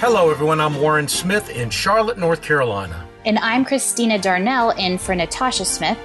Hello, everyone. I'm Warren Smith in Charlotte, North Carolina. And I'm Christina Darnell in for Natasha Smith,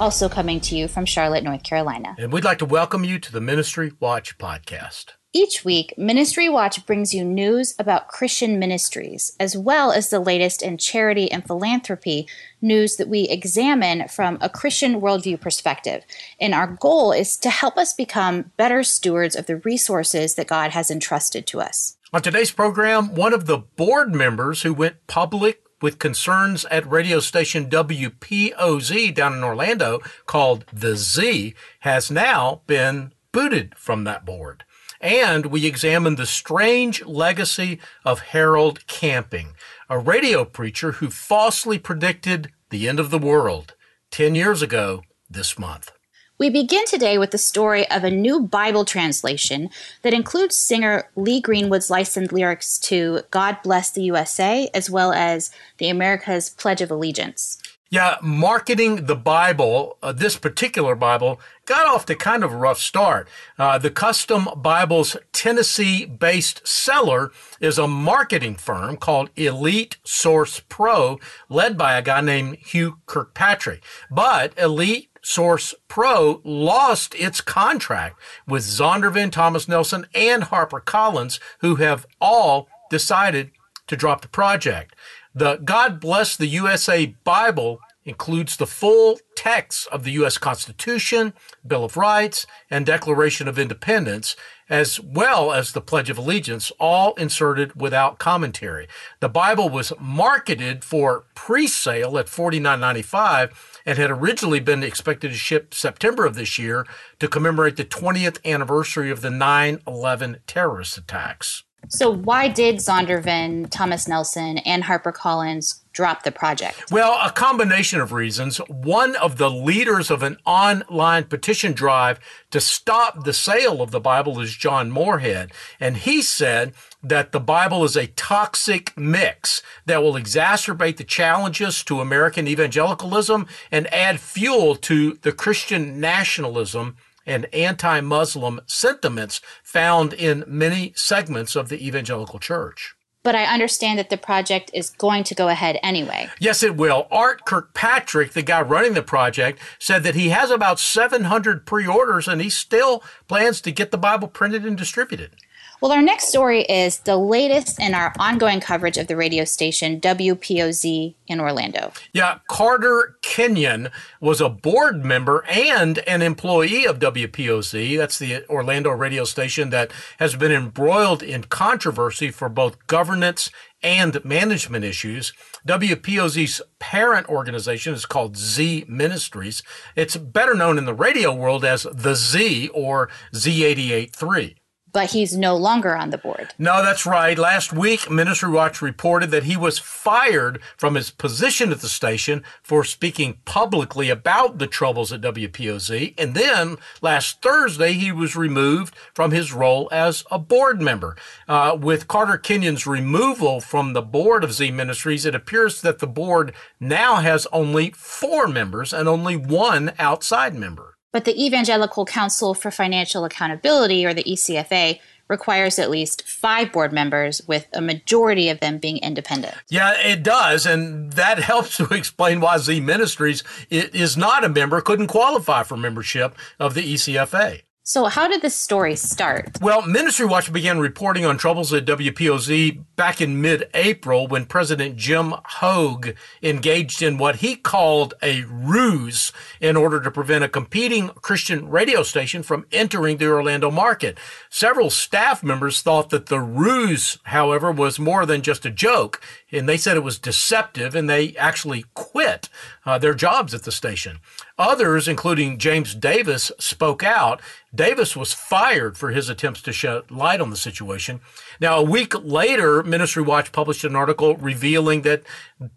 also coming to you from Charlotte, North Carolina. And we'd like to welcome you to the Ministry Watch podcast. Each week, Ministry Watch brings you news about Christian ministries, as well as the latest in charity and philanthropy news that we examine from a Christian worldview perspective. And our goal is to help us become better stewards of the resources that God has entrusted to us. On today's program, one of the board members who went public with concerns at radio station WPOZ down in Orlando called The Z has now been booted from that board and we examine the strange legacy of Harold Camping, a radio preacher who falsely predicted the end of the world 10 years ago this month. We begin today with the story of a new Bible translation that includes singer Lee Greenwood's licensed lyrics to God Bless the USA as well as the America's Pledge of Allegiance. Yeah, marketing the Bible, uh, this particular Bible, got off to kind of a rough start. Uh, the Custom Bibles Tennessee based seller is a marketing firm called Elite Source Pro, led by a guy named Hugh Kirkpatrick. But Elite Source Pro lost its contract with Zondervan, Thomas Nelson, and HarperCollins, who have all decided to drop the project. The God Bless the USA Bible includes the full text of the U.S. Constitution, Bill of Rights, and Declaration of Independence, as well as the Pledge of Allegiance, all inserted without commentary. The Bible was marketed for pre-sale at $49.95 and had originally been expected to ship September of this year to commemorate the 20th anniversary of the 9-11 terrorist attacks. So, why did Zondervan, Thomas Nelson, and HarperCollins drop the project? Well, a combination of reasons. One of the leaders of an online petition drive to stop the sale of the Bible is John Moorhead. And he said that the Bible is a toxic mix that will exacerbate the challenges to American evangelicalism and add fuel to the Christian nationalism and anti Muslim sentiments found in many segments of the evangelical church. But I understand that the project is going to go ahead anyway. Yes, it will. Art Kirkpatrick, the guy running the project, said that he has about 700 pre orders and he still plans to get the Bible printed and distributed. Well, our next story is the latest in our ongoing coverage of the radio station WPOZ in Orlando. Yeah, Carter Kenyon was a board member and an employee of WPOZ. That's the Orlando radio station that has been embroiled in controversy for both governance and management issues. WPOZ's parent organization is called Z Ministries. It's better known in the radio world as the Z or Z883 but he's no longer on the board. No, that's right. Last week, Ministry Watch reported that he was fired from his position at the station for speaking publicly about the troubles at WPOZ. And then last Thursday, he was removed from his role as a board member. Uh, with Carter Kenyon's removal from the board of Z Ministries, it appears that the board now has only four members and only one outside member. But the Evangelical Council for Financial Accountability, or the ECFA, requires at least five board members, with a majority of them being independent. Yeah, it does. And that helps to explain why Z Ministries is not a member, couldn't qualify for membership of the ECFA. So, how did this story start? Well, Ministry Watch began reporting on troubles at WPOZ back in mid April when President Jim Hogue engaged in what he called a ruse in order to prevent a competing Christian radio station from entering the Orlando market. Several staff members thought that the ruse, however, was more than just a joke, and they said it was deceptive, and they actually quit uh, their jobs at the station. Others, including James Davis, spoke out. Davis was fired for his attempts to shed light on the situation. Now, a week later, Ministry Watch published an article revealing that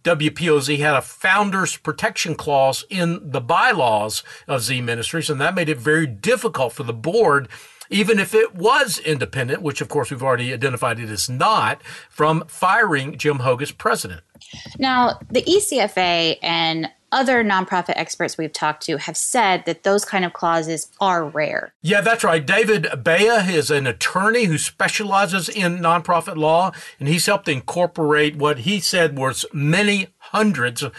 WPOZ had a founder's protection clause in the bylaws of Z Ministries, and that made it very difficult for the board even if it was independent, which of course we've already identified it is not, from firing Jim Hogue as president. Now, the ECFA and other nonprofit experts we've talked to have said that those kind of clauses are rare. Yeah, that's right. David Bea is an attorney who specializes in nonprofit law, and he's helped incorporate what he said was many hundreds of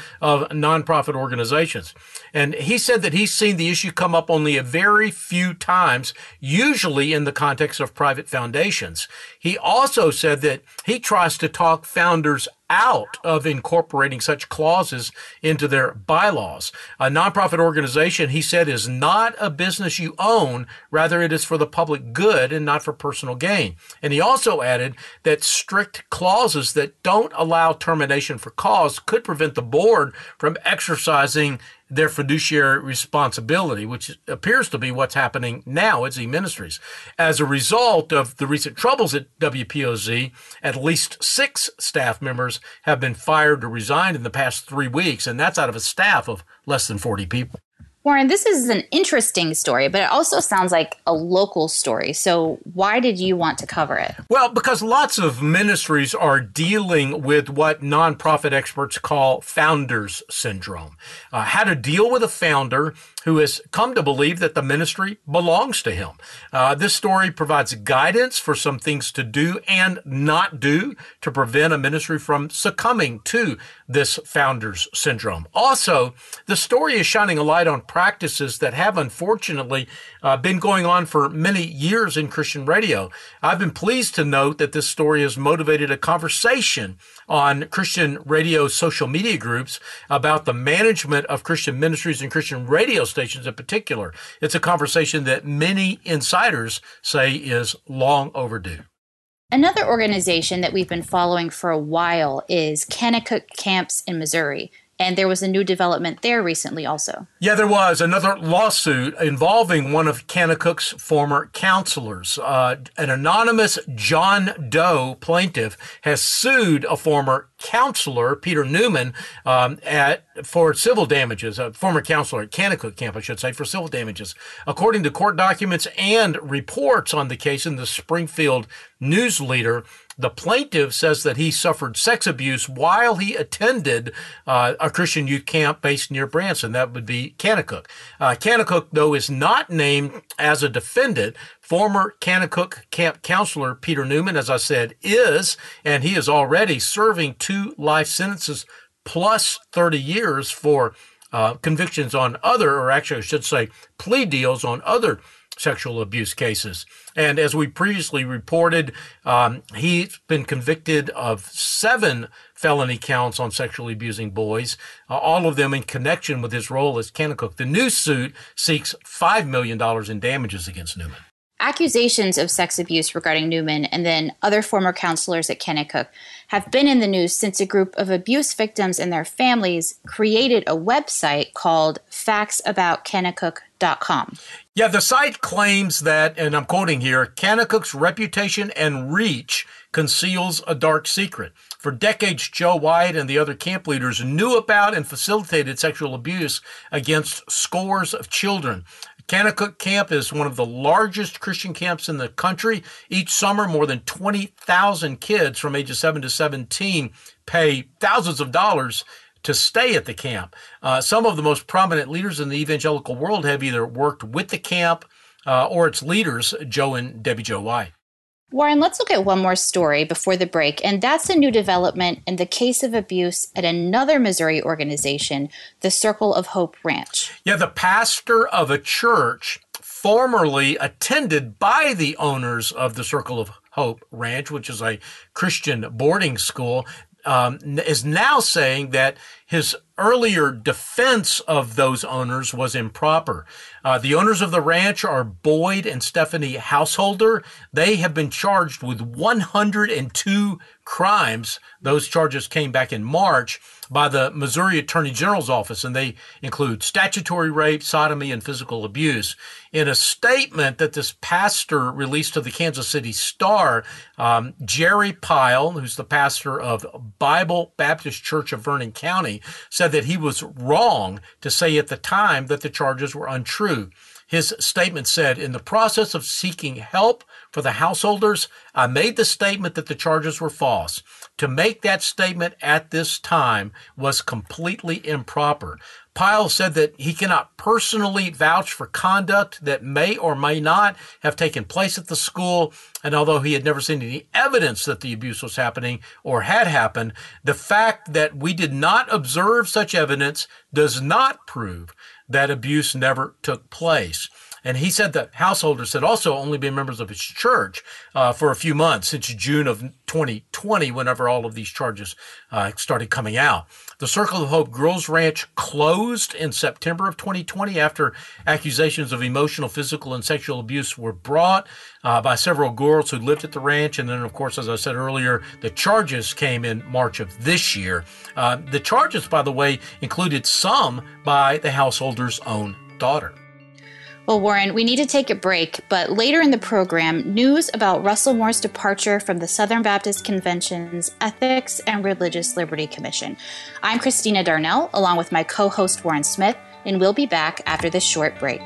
nonprofit organizations. And he said that he's seen the issue come up only a very few times, usually in the context of private foundations. He also said that he tries to talk founders out of incorporating such clauses into their bylaws. A nonprofit organization, he said, is not a business you own. Rather, it is for the public good and not for personal gain. And he also added that strict clauses that don't allow termination for cause could prevent the board from exercising their fiduciary responsibility, which appears to be what's happening now at Z Ministries. As a result of the recent troubles at WPOZ, at least six staff members have been fired or resigned in the past three weeks, and that's out of a staff of less than 40 people. Warren, this is an interesting story, but it also sounds like a local story. So, why did you want to cover it? Well, because lots of ministries are dealing with what nonprofit experts call founders syndrome. Uh, how to deal with a founder who has come to believe that the ministry belongs to him. Uh, this story provides guidance for some things to do and not do to prevent a ministry from succumbing to this founders syndrome. Also, the story is shining a light on practices that have unfortunately uh, been going on for many years in Christian radio. I've been pleased to note that this story has motivated a conversation on Christian radio social media groups about the management of Christian ministries and Christian radio stations in particular. It's a conversation that many insiders say is long overdue. Another organization that we've been following for a while is Kanakuk Camps in Missouri. And there was a new development there recently, also. Yeah, there was another lawsuit involving one of Kanakuk's former counselors. Uh, an anonymous John Doe plaintiff has sued a former counselor, Peter Newman, um, at for civil damages. A former counselor at Kanakuk Camp, I should say, for civil damages. According to court documents and reports on the case in the Springfield News Leader, the plaintiff says that he suffered sex abuse while he attended uh, a Christian youth camp based near Branson. That would be Kanakuk. Uh, Kanakuk, though, is not named as a defendant. Former Kanakuk camp counselor Peter Newman, as I said, is, and he is already serving two life sentences plus 30 years for uh, convictions on other, or actually, I should say, plea deals on other sexual abuse cases. And as we previously reported, um, he's been convicted of seven felony counts on sexually abusing boys, uh, all of them in connection with his role as Kanakuk. The new suit seeks $5 million in damages against Newman. Accusations of sex abuse regarding Newman and then other former counselors at Kanakuk have been in the news since a group of abuse victims and their families created a website called factsaboutkanakuk.com. Yeah, the site claims that, and I'm quoting here, Kanakuk's reputation and reach conceals a dark secret. For decades, Joe White and the other camp leaders knew about and facilitated sexual abuse against scores of children. Kanakuk Camp is one of the largest Christian camps in the country. Each summer, more than 20,000 kids from ages 7 to 17 pay thousands of dollars to stay at the camp. Uh, some of the most prominent leaders in the evangelical world have either worked with the camp uh, or its leaders, Joe and Debbie Jo White. Warren, let's look at one more story before the break, and that's a new development in the case of abuse at another Missouri organization, the Circle of Hope Ranch. Yeah, the pastor of a church formerly attended by the owners of the Circle of Hope Ranch, which is a Christian boarding school, um, is now saying that his earlier defense of those owners was improper. Uh, the owners of the ranch are Boyd and Stephanie Householder. They have been charged with 102 crimes. Those charges came back in March by the Missouri Attorney General's office, and they include statutory rape, sodomy, and physical abuse. In a statement that this pastor released to the Kansas City Star, um, Jerry Pyle, who's the pastor of Bible Baptist Church of Vernon County, said that he was wrong to say at the time that the charges were untrue. His statement said, In the process of seeking help for the householders, I made the statement that the charges were false. To make that statement at this time was completely improper. Pyle said that he cannot personally vouch for conduct that may or may not have taken place at the school. And although he had never seen any evidence that the abuse was happening or had happened, the fact that we did not observe such evidence does not prove that abuse never took place. And he said that householders had also only been members of his church uh, for a few months since June of 2020, whenever all of these charges uh, started coming out. The Circle of Hope Girls Ranch closed in September of 2020 after accusations of emotional, physical, and sexual abuse were brought uh, by several girls who lived at the ranch. And then, of course, as I said earlier, the charges came in March of this year. Uh, the charges, by the way, included some by the householder's own daughter. Well, Warren, we need to take a break, but later in the program, news about Russell Moore's departure from the Southern Baptist Convention's Ethics and Religious Liberty Commission. I'm Christina Darnell, along with my co host Warren Smith, and we'll be back after this short break.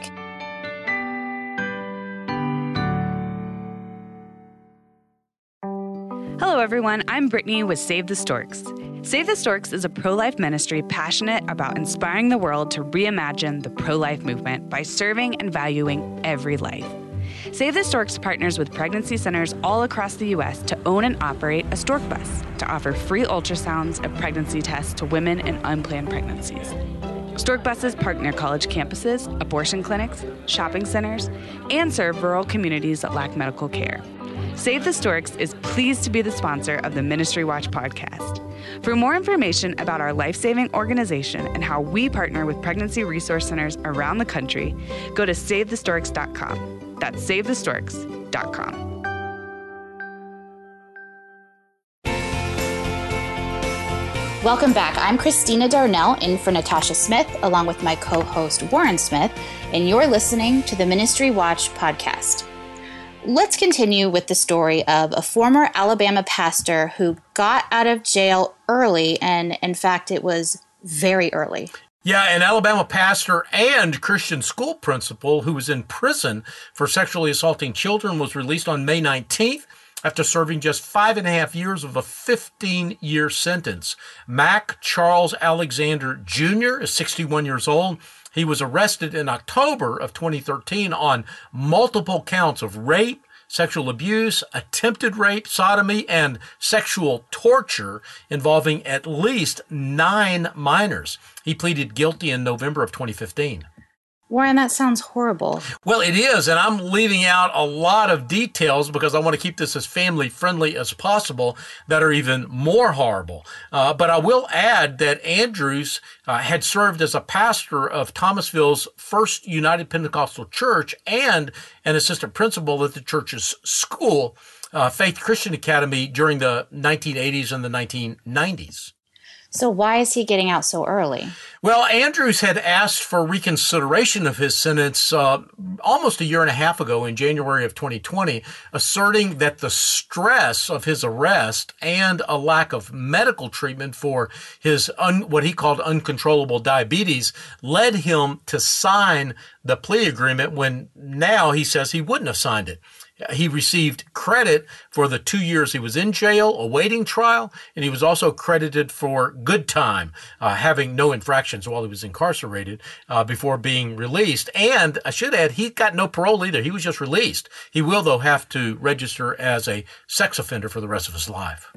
Hello, everyone. I'm Brittany with Save the Storks. Save the Storks is a pro life ministry passionate about inspiring the world to reimagine the pro life movement by serving and valuing every life. Save the Storks partners with pregnancy centers all across the U.S. to own and operate a stork bus to offer free ultrasounds and pregnancy tests to women in unplanned pregnancies. Stork buses park near college campuses, abortion clinics, shopping centers, and serve rural communities that lack medical care. Save the Storks is pleased to be the sponsor of the Ministry Watch podcast. For more information about our life saving organization and how we partner with pregnancy resource centers around the country, go to SaveTheStorks.com. That's SaveTheStorks.com. Welcome back. I'm Christina Darnell in for Natasha Smith, along with my co host Warren Smith, and you're listening to the Ministry Watch podcast. Let's continue with the story of a former Alabama pastor who got out of jail early, and in fact, it was very early. Yeah, an Alabama pastor and Christian school principal who was in prison for sexually assaulting children was released on May 19th after serving just five and a half years of a 15 year sentence. Mac Charles Alexander Jr. is 61 years old. He was arrested in October of 2013 on multiple counts of rape, sexual abuse, attempted rape, sodomy, and sexual torture involving at least nine minors. He pleaded guilty in November of 2015. Warren, that sounds horrible. Well, it is, and I'm leaving out a lot of details because I want to keep this as family friendly as possible that are even more horrible. Uh, but I will add that Andrews uh, had served as a pastor of Thomasville's First United Pentecostal Church and an assistant principal at the church's school, uh, Faith Christian Academy, during the 1980s and the 1990s. So, why is he getting out so early? Well, Andrews had asked for reconsideration of his sentence uh, almost a year and a half ago in January of 2020, asserting that the stress of his arrest and a lack of medical treatment for his un- what he called uncontrollable diabetes led him to sign the plea agreement when now he says he wouldn't have signed it. He received credit for the two years he was in jail awaiting trial, and he was also credited for good time, uh, having no infractions while he was incarcerated uh, before being released. And I should add, he got no parole either. He was just released. He will, though, have to register as a sex offender for the rest of his life.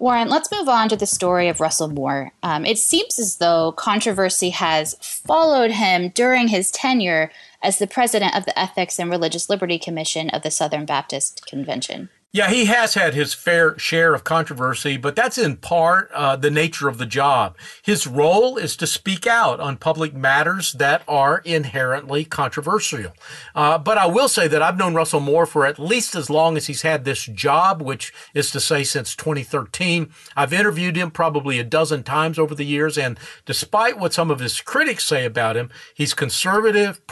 Warren, let's move on to the story of Russell Moore. Um, it seems as though controversy has followed him during his tenure as the president of the Ethics and Religious Liberty Commission of the Southern Baptist Convention. Yeah, he has had his fair share of controversy, but that's in part uh, the nature of the job. His role is to speak out on public matters that are inherently controversial. Uh, but I will say that I've known Russell Moore for at least as long as he's had this job, which is to say since 2013. I've interviewed him probably a dozen times over the years, and despite what some of his critics say about him, he's conservative,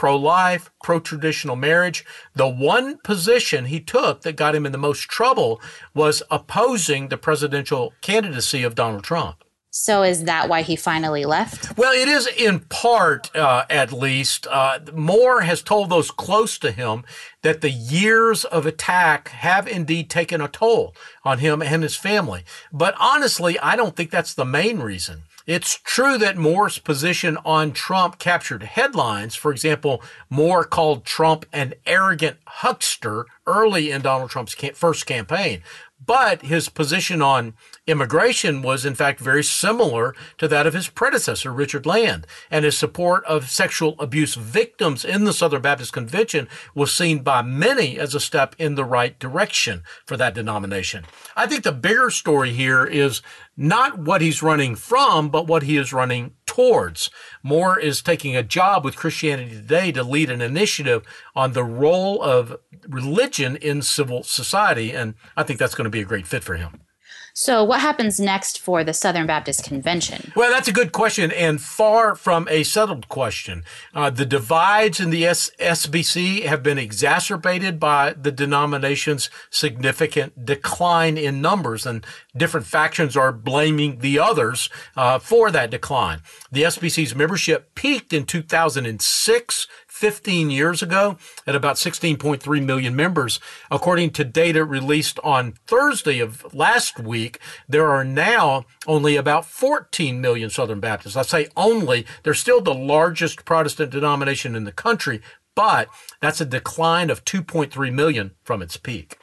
pro-life, pro-traditional marriage. The one position he took that got him in the most trouble was opposing the presidential candidacy of Donald Trump. So is that why he finally left? Well, it is in part, uh, at least. Uh, Moore has told those close to him that the years of attack have indeed taken a toll on him and his family. But honestly, I don't think that's the main reason. It's true that Moore's position on Trump captured headlines. For example, Moore called Trump an arrogant huckster early in Donald Trump's first campaign. But his position on immigration was in fact very similar to that of his predecessor, Richard Land. And his support of sexual abuse victims in the Southern Baptist Convention was seen by many as a step in the right direction for that denomination. I think the bigger story here is not what he's running from, but what he is running towards. Moore is taking a job with Christianity Today to lead an initiative on the role of religion in civil society. And I think that's going to be a great fit for him. So, what happens next for the Southern Baptist Convention? Well, that's a good question and far from a settled question. Uh, the divides in the S- SBC have been exacerbated by the denomination's significant decline in numbers, and different factions are blaming the others uh, for that decline. The SBC's membership peaked in 2006 15 years ago at about 16.3 million members. According to data released on Thursday of last week, there are now only about 14 million Southern Baptists. I say only, they're still the largest Protestant denomination in the country, but that's a decline of 2.3 million from its peak.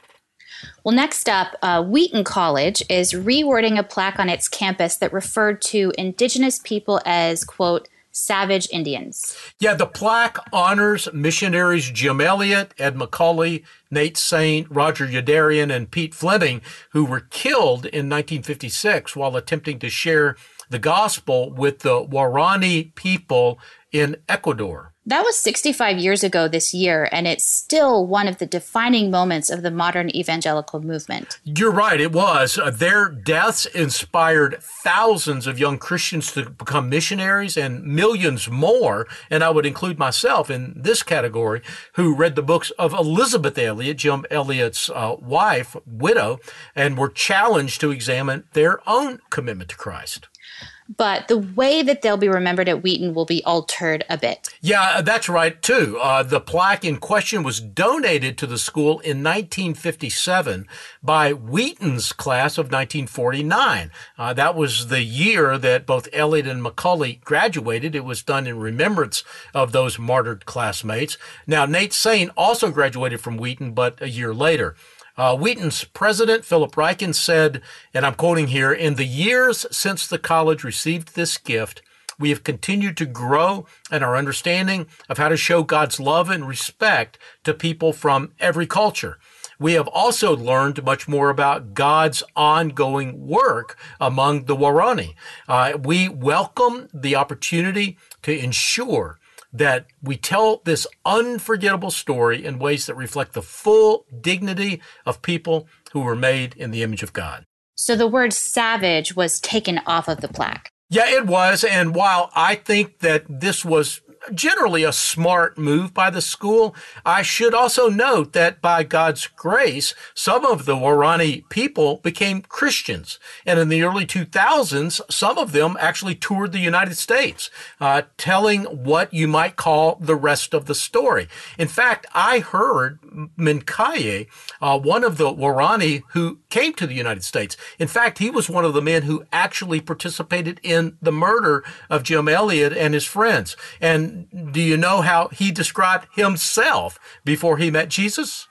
Well, next up, uh, Wheaton College is rewording a plaque on its campus that referred to indigenous people as, quote, savage Indians. Yeah, the plaque honors missionaries Jim Elliot, Ed McCully, Nate Saint, Roger Youderian, and Pete Fleming, who were killed in 1956 while attempting to share the gospel with the Waorani people in Ecuador. That was 65 years ago this year, and it's still one of the defining moments of the modern evangelical movement. You're right, it was. Uh, their deaths inspired thousands of young Christians to become missionaries and millions more, and I would include myself in this category, who read the books of Elizabeth Elliot, Jim Elliot's uh, wife, widow, and were challenged to examine their own commitment to Christ but the way that they'll be remembered at Wheaton will be altered a bit. Yeah, that's right, too. Uh, the plaque in question was donated to the school in 1957 by Wheaton's class of 1949. Uh, that was the year that both Elliot and McCully graduated. It was done in remembrance of those martyred classmates. Now, Nate Saint also graduated from Wheaton, but a year later. Uh, Wheaton's president, Philip Ryken, said, and I'm quoting here, in the years since the college received this gift, we have continued to grow in our understanding of how to show God's love and respect to people from every culture. We have also learned much more about God's ongoing work among the Waorani. Uh, we welcome the opportunity to ensure that we tell this unforgettable story in ways that reflect the full dignity of people who were made in the image of God. So the word savage was taken off of the plaque. Yeah, it was. And while I think that this was generally a smart move by the school. I should also note that by God's grace, some of the Waorani people became Christians. And in the early 2000s, some of them actually toured the United States, uh, telling what you might call the rest of the story. In fact, I heard Mincaye, uh, one of the Waorani who came to the United States. In fact, he was one of the men who actually participated in the murder of Jim Elliot and his friends. And do you know how he described himself before he met Jesus?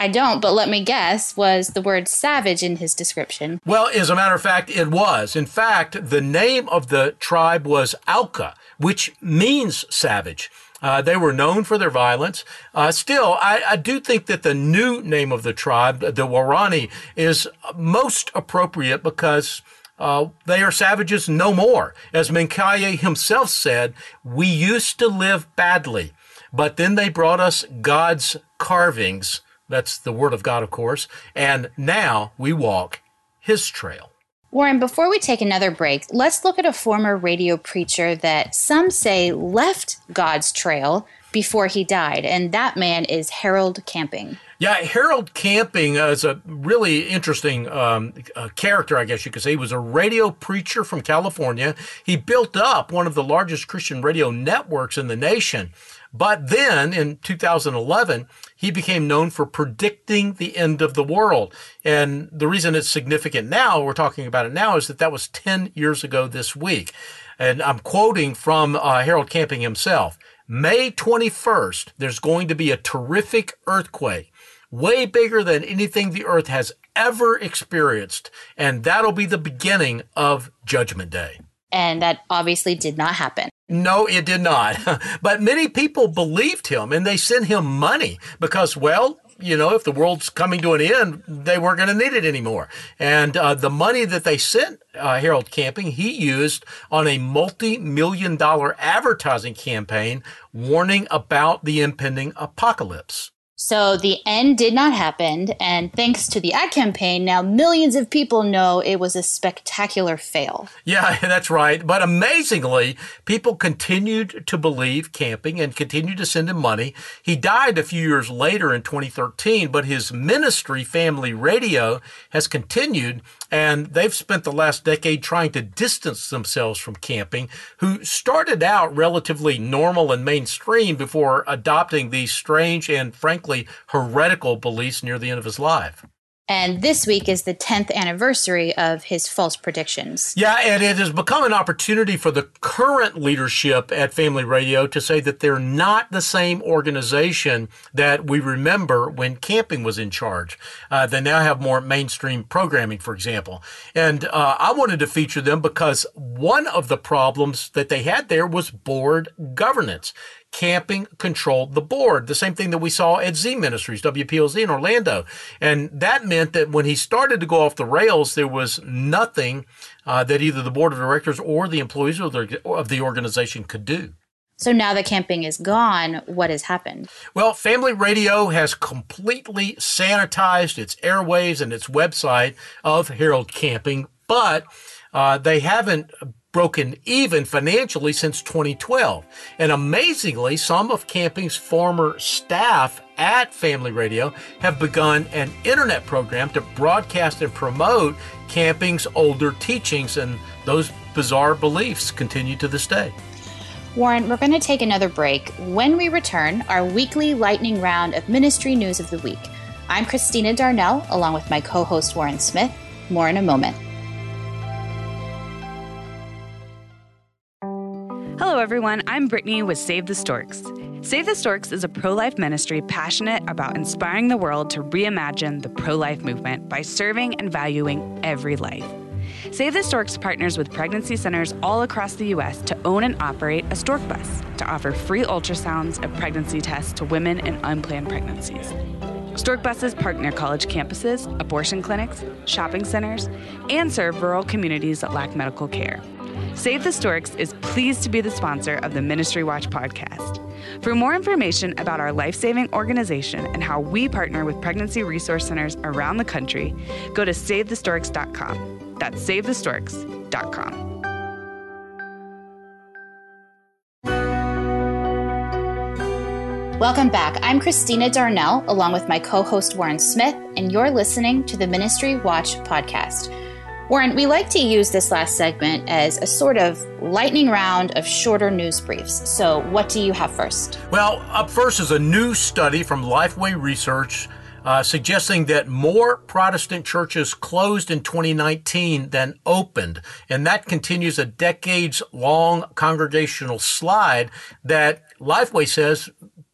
I don't, but let me guess, was the word savage in his description? Well, as a matter of fact, it was. In fact, the name of the tribe was Auca, which means savage. Uh, they were known for their violence. Uh, still, I, I, do think that the new name of the tribe, the Waorani, is most appropriate because uh, they are savages no more. As Mincaye himself said, we used to live badly, but then they brought us God's carvings. That's the word of God, of course. And now we walk his trail. Warren, before we take another break, let's look at a former radio preacher that some say left God's trail before he died, and that man is Harold Camping. Yeah, Harold Camping is a really interesting um, uh, character, I guess you could say. He was a radio preacher from California. He built up one of the largest Christian radio networks in the nation. But then in 2011, he became known for predicting the end of the world. And the reason it's significant now, we're talking about it now, is that that was 10 years ago this week. And I'm quoting from uh, Harold Camping himself. May 21st, there's going to be a terrific earthquake way bigger than anything the earth has ever experienced. And that'll be the beginning of Judgment Day. And that obviously did not happen. No, it did not. but many people believed him and they sent him money because, well, you know, if the world's coming to an end, they weren't going to need it anymore. And uh, the money that they sent uh, Harold Camping, he used on a multi million dollar advertising campaign warning about the impending apocalypse. So the end did not happen, and thanks to the ad campaign, now millions of people know it was a spectacular fail. Yeah, that's right. But amazingly, people continued to believe Camping and continued to send him money. He died a few years later in 2013, but his ministry, Family Radio, has continued and they've spent the last decade trying to distance themselves from Camping, who started out relatively normal and mainstream before adopting these strange and frankly heretical beliefs near the end of his life. And this week is the 10th anniversary of his false predictions. Yeah, and it has become an opportunity for the current leadership at Family Radio to say that they're not the same organization that we remember when Camping was in charge. Uh, they now have more mainstream programming, for example. And uh, I wanted to feature them because one of the problems that they had there was board governance. Camping controlled the board. The same thing that we saw at Z Ministries, WPOZ in Orlando. And that meant that when he started to go off the rails, there was nothing uh, that either the board of directors or the employees of the, of the organization could do. So now that camping is gone, what has happened? Well, Family Radio has completely sanitized its airways and its website of Harold Camping, but uh, they haven't broken even financially since 2012. And amazingly, some of Camping's former staff at Family Radio have begun an internet program to broadcast and promote Camping's older teachings, and those bizarre beliefs continue to this day. Warren, we're going to take another break. When we return, our weekly lightning round of ministry news of the week. I'm Christina Darnell, along with my co host Warren Smith. More in a moment. Hello, everyone. I'm Brittany with Save the Storks. Save the Storks is a pro life ministry passionate about inspiring the world to reimagine the pro life movement by serving and valuing every life. Save the Storks partners with pregnancy centers all across the U.S. to own and operate a stork bus to offer free ultrasounds and pregnancy tests to women in unplanned pregnancies. Stork buses park near college campuses, abortion clinics, shopping centers, and serve rural communities that lack medical care. Save the Storks is pleased to be the sponsor of the Ministry Watch podcast. For more information about our life saving organization and how we partner with pregnancy resource centers around the country, go to SaveTheStorks.com. That's SaveTheStorks.com. Welcome back. I'm Christina Darnell, along with my co host Warren Smith, and you're listening to the Ministry Watch podcast. Warren, we like to use this last segment as a sort of lightning round of shorter news briefs. So, what do you have first? Well, up first is a new study from Lifeway Research uh, suggesting that more Protestant churches closed in 2019 than opened. And that continues a decades long congregational slide that Lifeway says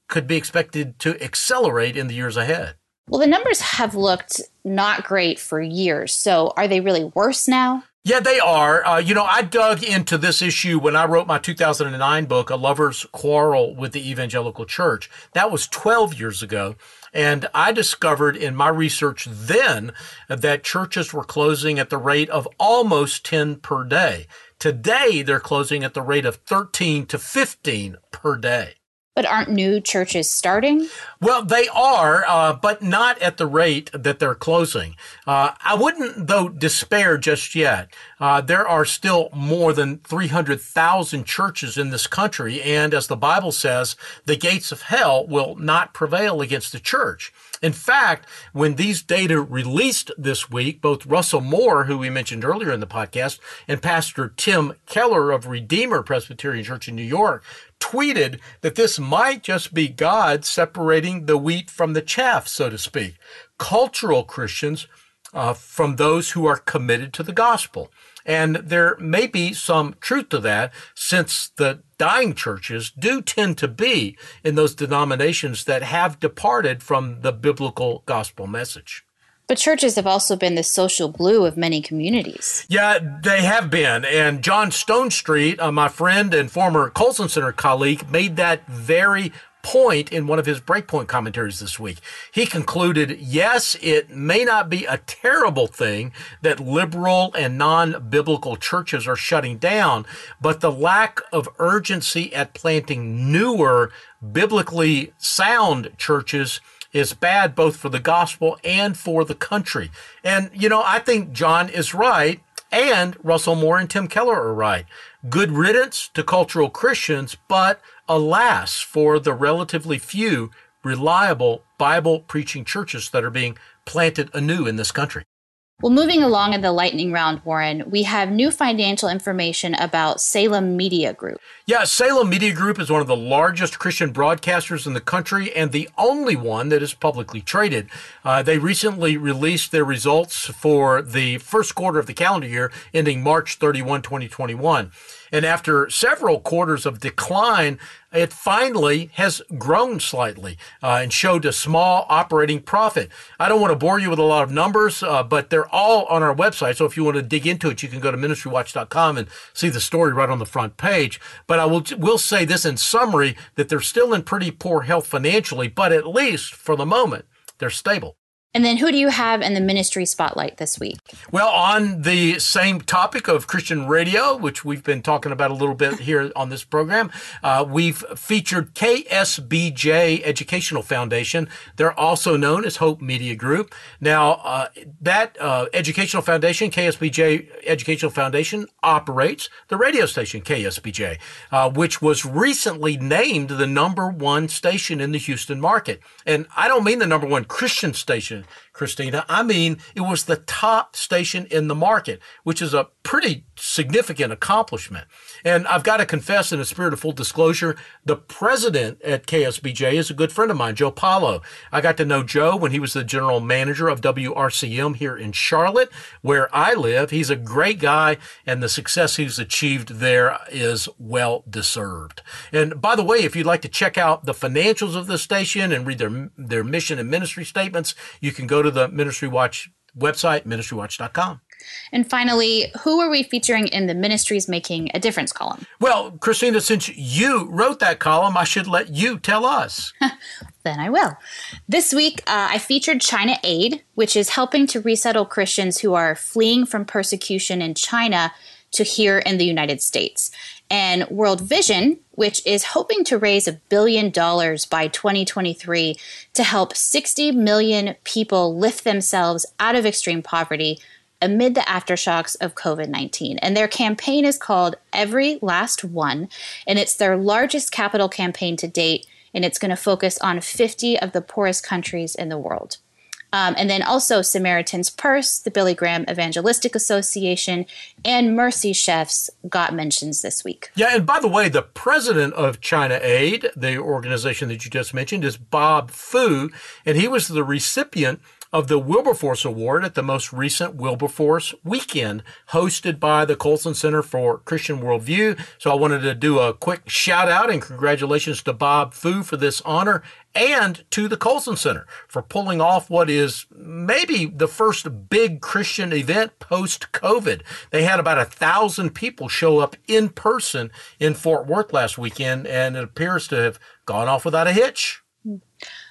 could be expected to accelerate in the years ahead. Well, the numbers have looked not great for years. So are they really worse now? Yeah, they are. Uh, you know, I dug into this issue when I wrote my 2009 book, A Lover's Quarrel with the Evangelical Church. That was 12 years ago. And I discovered in my research then that churches were closing at the rate of almost 10 per day. Today, they're closing at the rate of 13 to 15 per day. But aren't new churches starting? Well, they are, uh, but not at the rate that they're closing. Uh, I wouldn't, though, despair just yet. Uh, there are still more than 300,000 churches in this country, and as the Bible says, the gates of hell will not prevail against the church. In fact, when these data released this week, both Russell Moore, who we mentioned earlier in the podcast, and Pastor Tim Keller of Redeemer Presbyterian Church in New York tweeted that this might just be God separating the wheat from the chaff, so to speak. Cultural Christians uh, from those who are committed to the gospel. And there may be some truth to that since the dying churches do tend to be in those denominations that have departed from the biblical gospel message. But churches have also been the social glue of many communities. Yeah, they have been. And John Stonestreet, uh, my friend and former Colson Center colleague, made that very point in one of his breakpoint commentaries this week. He concluded, yes, it may not be a terrible thing that liberal and non-biblical churches are shutting down, but the lack of urgency at planting newer, biblically sound churches is bad both for the gospel and for the country. And, you know, I think John is right. And Russell Moore and Tim Keller are right. Good riddance to cultural Christians, but alas for the relatively few reliable Bible preaching churches that are being planted anew in this country. Well, moving along in the lightning round, Warren, we have new financial information about Salem Media Group. Yeah, Salem Media Group is one of the largest Christian broadcasters in the country and the only one that is publicly traded. Uh, they recently released their results for the first quarter of the calendar year ending March 31, 2021. And after several quarters of decline, it finally has grown slightly uh, and showed a small operating profit. I don't want to bore you with a lot of numbers, uh, but they're all on our website. So if you want to dig into it, you can go to ministrywatch.com and see the story right on the front page. But I will will say this in summary that they're still in pretty poor health financially, but at least for the moment, they're stable. And then who do you have in the ministry spotlight this week? Well, on the same topic of Christian radio, which we've been talking about a little bit here on this program, uh, we've featured KSBJ Educational Foundation. They're also known as Hope Media Group. Now, uh, that uh, educational foundation, KSBJ Educational Foundation, operates the radio station KSBJ, uh, which was recently named the number one station in the Houston market. And I don't mean the number one Christian station Christina. I mean, it was the top station in the market, which is a pretty significant accomplishment. And I've got to confess, in a spirit of full disclosure, the president at KSBJ is a good friend of mine, Joe Paulo. I got to know Joe when he was the general manager of WRCM here in Charlotte, where I live. He's a great guy, and the success he's achieved there is well deserved. And by the way, if you'd like to check out the financials of the station and read their their mission and ministry statements, you can go to the Ministry Watch website, ministrywatch.com. And finally, who are we featuring in the Ministries Making a Difference column? Well, Christina, since you wrote that column, I should let you tell us. then I will. This week, uh, I featured China Aid, which is helping to resettle Christians who are fleeing from persecution in China to here in the United States. And World Vision, which is hoping to raise a billion dollars by 2023 to help 60 million people lift themselves out of extreme poverty amid the aftershocks of COVID 19. And their campaign is called Every Last One, and it's their largest capital campaign to date, and it's going to focus on 50 of the poorest countries in the world. Um, and then also Samaritan's Purse, the Billy Graham Evangelistic Association, and Mercy Chefs got mentions this week. Yeah, and by the way, the president of China Aid, the organization that you just mentioned, is Bob Fu, and he was the recipient of the Wilberforce Award at the most recent Wilberforce weekend hosted by the Colson Center for Christian Worldview. So I wanted to do a quick shout out and congratulations to Bob Fu for this honor and to the Colson Center for pulling off what is maybe the first big Christian event post COVID. They had about a thousand people show up in person in Fort Worth last weekend, and it appears to have gone off without a hitch.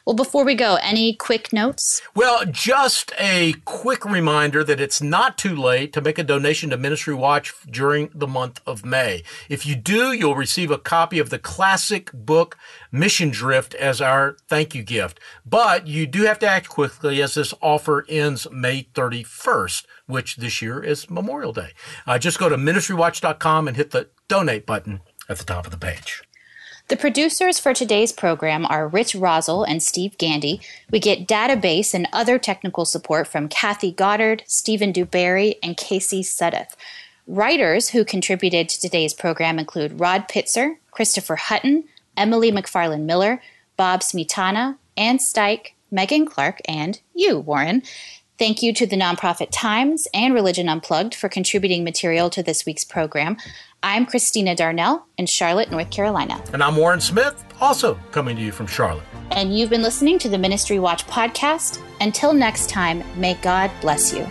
Well, before we go, any quick notes? Well, just a quick reminder that it's not too late to make a donation to Ministry Watch during the month of May. If you do, you'll receive a copy of the classic book Mission Drift as our thank you gift. But you do have to act quickly as this offer ends May 31st, which this year is Memorial Day. Uh, just go to ministrywatch.com and hit the donate button at the top of the page. The producers for today's program are Rich Roszel and Steve Gandy. We get database and other technical support from Cathy Goddard, Stephen Dubarry, and Casey Sudduth. Writers who contributed to today's program include Rod Pitzer, Christopher Hutton, Emily McFarlan Miller, Bob Smietana, Anne Stych, Meagan Clark, and you, Warren. Thank you to the nonprofit Times and Religion Unplugged for contributing material to this week's program. I'm Christina Darnell in Charlotte, North Carolina. And I'm Warren Smith, also coming to you from Charlotte. And you've been listening to the Ministry Watch podcast. Until next time, may God bless you.